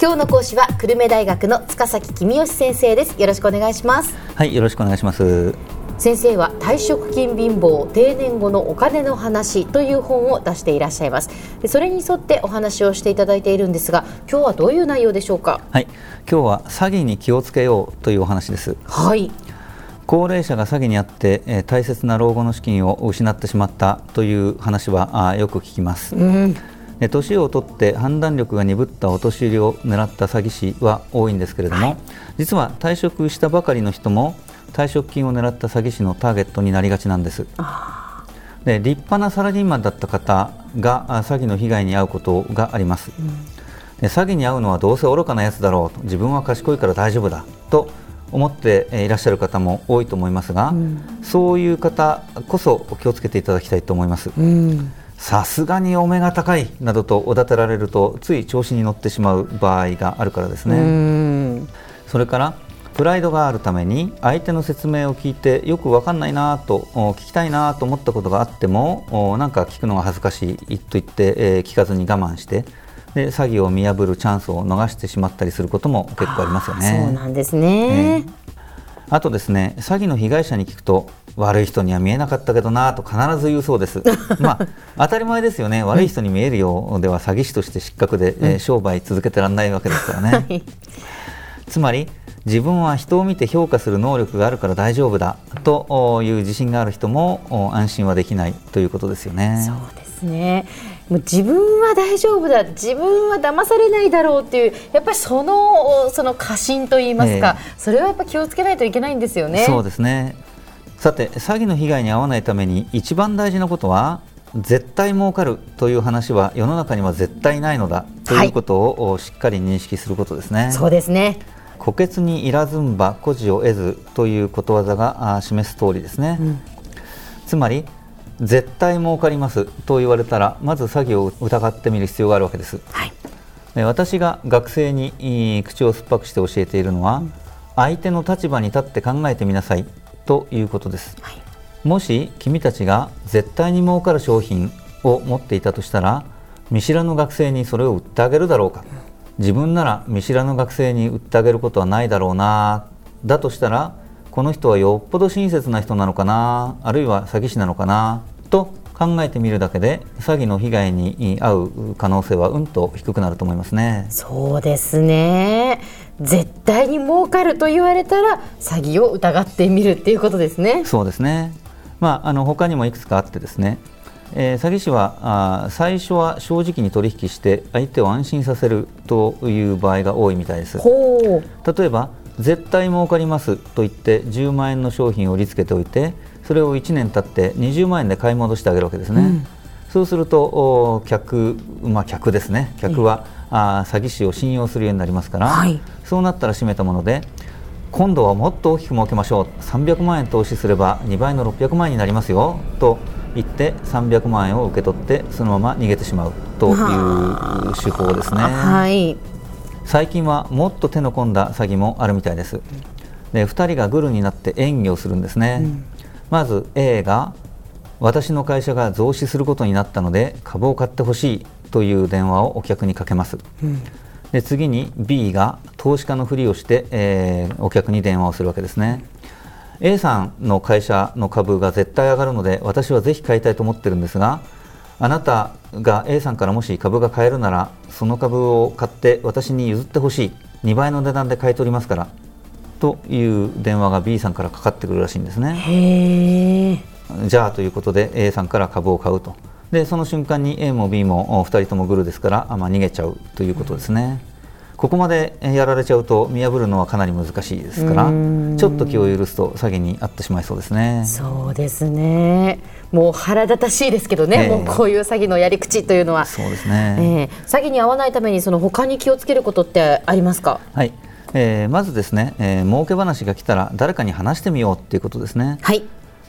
今日の講師は久留米大学の塚崎君吉先生です。よろしくお願いします。はいよろしくお願いします。先生は退職金貧乏定年後のお金の話という本を出していらっしゃいます。それに沿ってお話をしていただいているんですが今日はどういう内容でしょうか？はい今日は詐欺に気をつけようというお話です。はい。高齢者が詐欺にあって、えー、大切な老後の資金を失ってしまったという話はあよく聞きます、うん。で年を取って判断力が鈍ったお年寄りを狙った詐欺師は多いんですけれども、はい、実は退職したばかりの人も退職金を狙った詐欺師のターゲットになりがちなんです。で立派なサラリーマンだった方が詐欺の被害に遭うことがあります、うん、で詐欺に遭うのはどうせ愚かなやつだろうと自分は賢いから大丈夫だと思っていらっしゃる方も多いと思いますが、うん、そういう方こそ気をつけていただきたいと思います。さすがにお目が高いなどとおだてられるとつい調子に乗ってしまう場合があるからですね。それからプライドがあるために相手の説明を聞いてよく分かんないなと聞きたいなと思ったことがあってもなんか聞くのが恥ずかしいと言って、えー、聞かずに我慢してで詐欺を見破るチャンスを逃してしまったりすることも結構ありますよね。そうなんですね、あとですね詐欺の被害者に聞くと悪い人には見えなかったけどなと必ず言うそうです。まあ当たり前ですよね。悪い人に見えるようでは詐欺師として失格で、うん、えー、商売続けてらんないわけですからね、はい、つまり自分は人を見て評価する能力があるから大丈夫だという自信がある人も安心はできないということですよね。そうですねもう自分は大丈夫だ自分は騙されないだろうっていうやっぱりそのその過信といいますか、えー、それはやっぱ気をつけないといけないんですよね。そうですね。さて詐欺の被害に遭わないために一番大事なことは絶対儲かるという話は世の中には絶対ないのだということをしっかり認識することですね。はい、そうですね。虎穴にいらずんば孤児を得ずということわざが示す通りですね、うん、つまり絶対儲かりますと言われたらまず詐欺を疑ってみる必要があるわけです、はい、私が学生に口を酸っぱくして教えているのは、うん、相手の立場に立って考えてみなさいということです、はい、もし君たちが絶対に儲かる商品を持っていたとしたら見知らぬ学生にそれを売ってあげるだろうか、うん自分なら見知らぬ学生に売ってあげることはないだろうな。だとしたらこの人はよっぽど親切な人なのかなあるいは詐欺師なのかなと考えてみるだけで詐欺の被害に遭う可能性はうんと低くなると思いますね。そうですね。絶対に儲かると言われたら詐欺を疑ってみるっていうことですね。そうですね。まああの他にもいくつかあってですね。えー、詐欺師はあ最初は正直に取引して相手を安心させるという場合が多いみたいです。例えば絶対儲かりますと言って10万円の商品を売りつけておいてそれを1年経って20万円で買い戻してあげるわけですね、うん、そうすると客、まあ、客ですね客は、うん、あ詐欺師を信用するようになりますから、はい、そうなったら閉めたもので今度はもっと大きく儲けましょう300万円投資すれば2倍の600万円になりますよと行って300万円を受け取ってそのまま逃げてしまうという手法ですね、はい、最近はもっと手の込んだ詐欺もあるみたいです。で2人がグルになって演技をするんですね、うん、まず A が私の会社が増資することになったので株を買ってほしいという電話をお客にかけます、うん、で次に B が投資家のふりをして、えー、お客に電話をするわけですね。A さんの会社の株が絶対上がるので私はぜひ買いたいと思ってるんですがあなたが A さんからもし株が買えるならその株を買って私に譲ってほしい2倍の値段で買い取りますからという電話が B さんからかかってくるらしいんですね。じゃあということで A さんから株を買うとでその瞬間に A も B も2人ともグルですから、まあ、逃げちゃうということですね。ここまでやられちゃうと見破るのはかなり難しいですからちょっと気を許すと詐欺に遭ってしまいそうですね。そうですね。もう腹立たしいですけどね、えー、もうこういう詐欺のやり口というのは。そうですね、えー、詐欺に遭わないためにその他に気をつけることってありますか？はい。えー、まずですね、えー、儲け話が来たら誰かに話してみようっていうことですね。はい。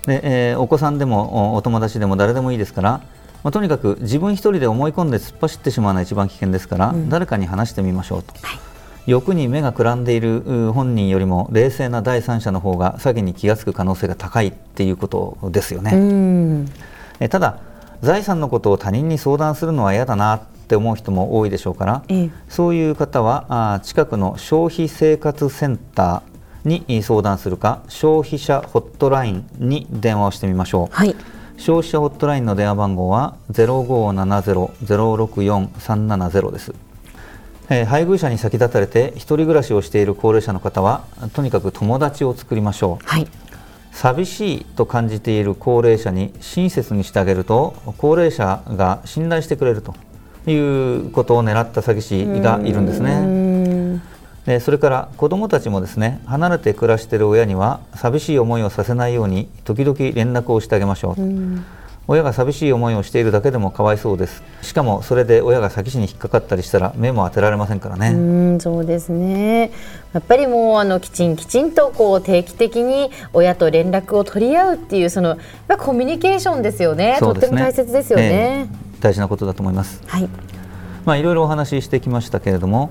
で、えー、お子さんでもお友達でも誰でもいいですから、まあ、とにかく自分一人で思い込んで突っ走ってしまうのが一番危険ですから、うん、誰かに話してみましょうと、はい、欲に目がくらんでいる本人よりも冷静な第三者の方が詐欺に気が付く可能性が高いっていうことですよね。えただ財産のことを他人に相談するのは嫌だなって思う人も多いでしょうから、ええ、そういう方はあ近くの消費生活センターに相談するか消費者ホットラインに電話をしてみましょう、はい、消費者ホットラインの電話番号は0570-064-370です、えー、配偶者に先立たれて一人暮らしをしている高齢者の方はとにかく友達を作りましょう、はい。寂しいと感じている高齢者に親切にしてあげると高齢者が信頼してくれるということを狙った詐欺師がいるんですね。でそれから子どもたちもですね離れて暮らしている親には寂しい思いをさせないように時々連絡をしてあげましょう。親が寂しい思いをしているだけでもかわいそうです。しかもそれで親が詐欺師に引っかかったりしたら目も当てられませんからね。うんそうですね。やっぱりもうあのきちんきちんとこう定期的に親と連絡を取り合うっていうそのやコミュニケーションですよね、ね、とっても大切ですよね、えー、大事なことだと思います。はい。まあいろいろお話ししてきましたけれども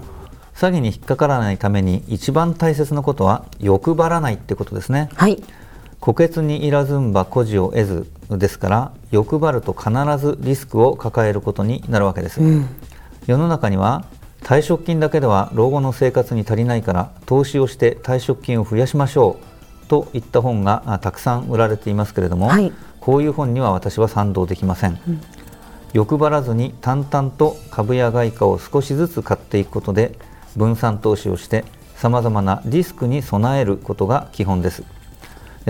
詐欺に引っかからないために一番大切なことは欲張らないってことですね。はい。虎穴にいらずんば孤児を得ずですから欲張ると必ずリスクを抱えることになるわけです、うん、世の中には退職金だけでは老後の生活に足りないから投資をして退職金を増やしましょうといった本がたくさん売られていますけれども、はい、こういう本には私は賛同できません、うん、欲張らずに淡々と株や外貨を少しずつ買っていくことで分散投資をしてさまざまなリスクに備えることが基本です。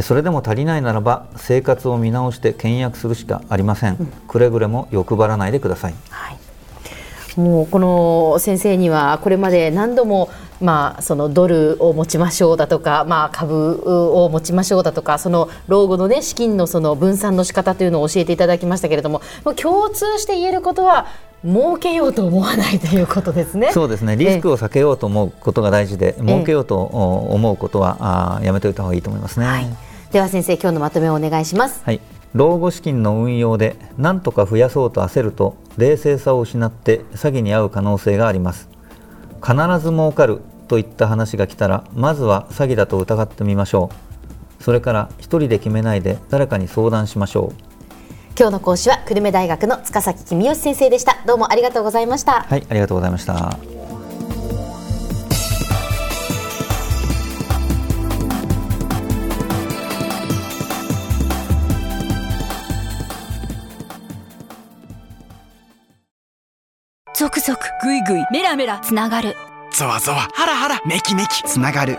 それでも足りないならば生活を見直して倹約するしかありません、うん、くれぐれも欲張らないでください、はい、もうこの先生にはこれまで何度もまあ、そのドルを持ちましょうだとか、まあ、株を持ちましょうだとかその老後の、ね、資金のその分散の仕方というのを教えていただきましたけれども共通して言えることは儲けようと思わないということですね。そうですね。リスクを避けようと思うことが大事で、儲けようと思うことはあやめておいた方がいいと思いますね。はい。では先生今日のまとめをお願いします。はい。老後資金の運用で何とか増やそうと焦ると冷静さを失って詐欺に遭う可能性があります。必ず儲かるといった話が来たらまずは詐欺だと疑ってみましょう。それから一人で決めないで誰かに相談しましょう今日の講師は久留米大学の塚崎公義先生でした。どうもありがとうございました。はいありがとうございました。ゾクゾクグイグイメラメラつながる。ゾワゾワハラハラメキメキつながる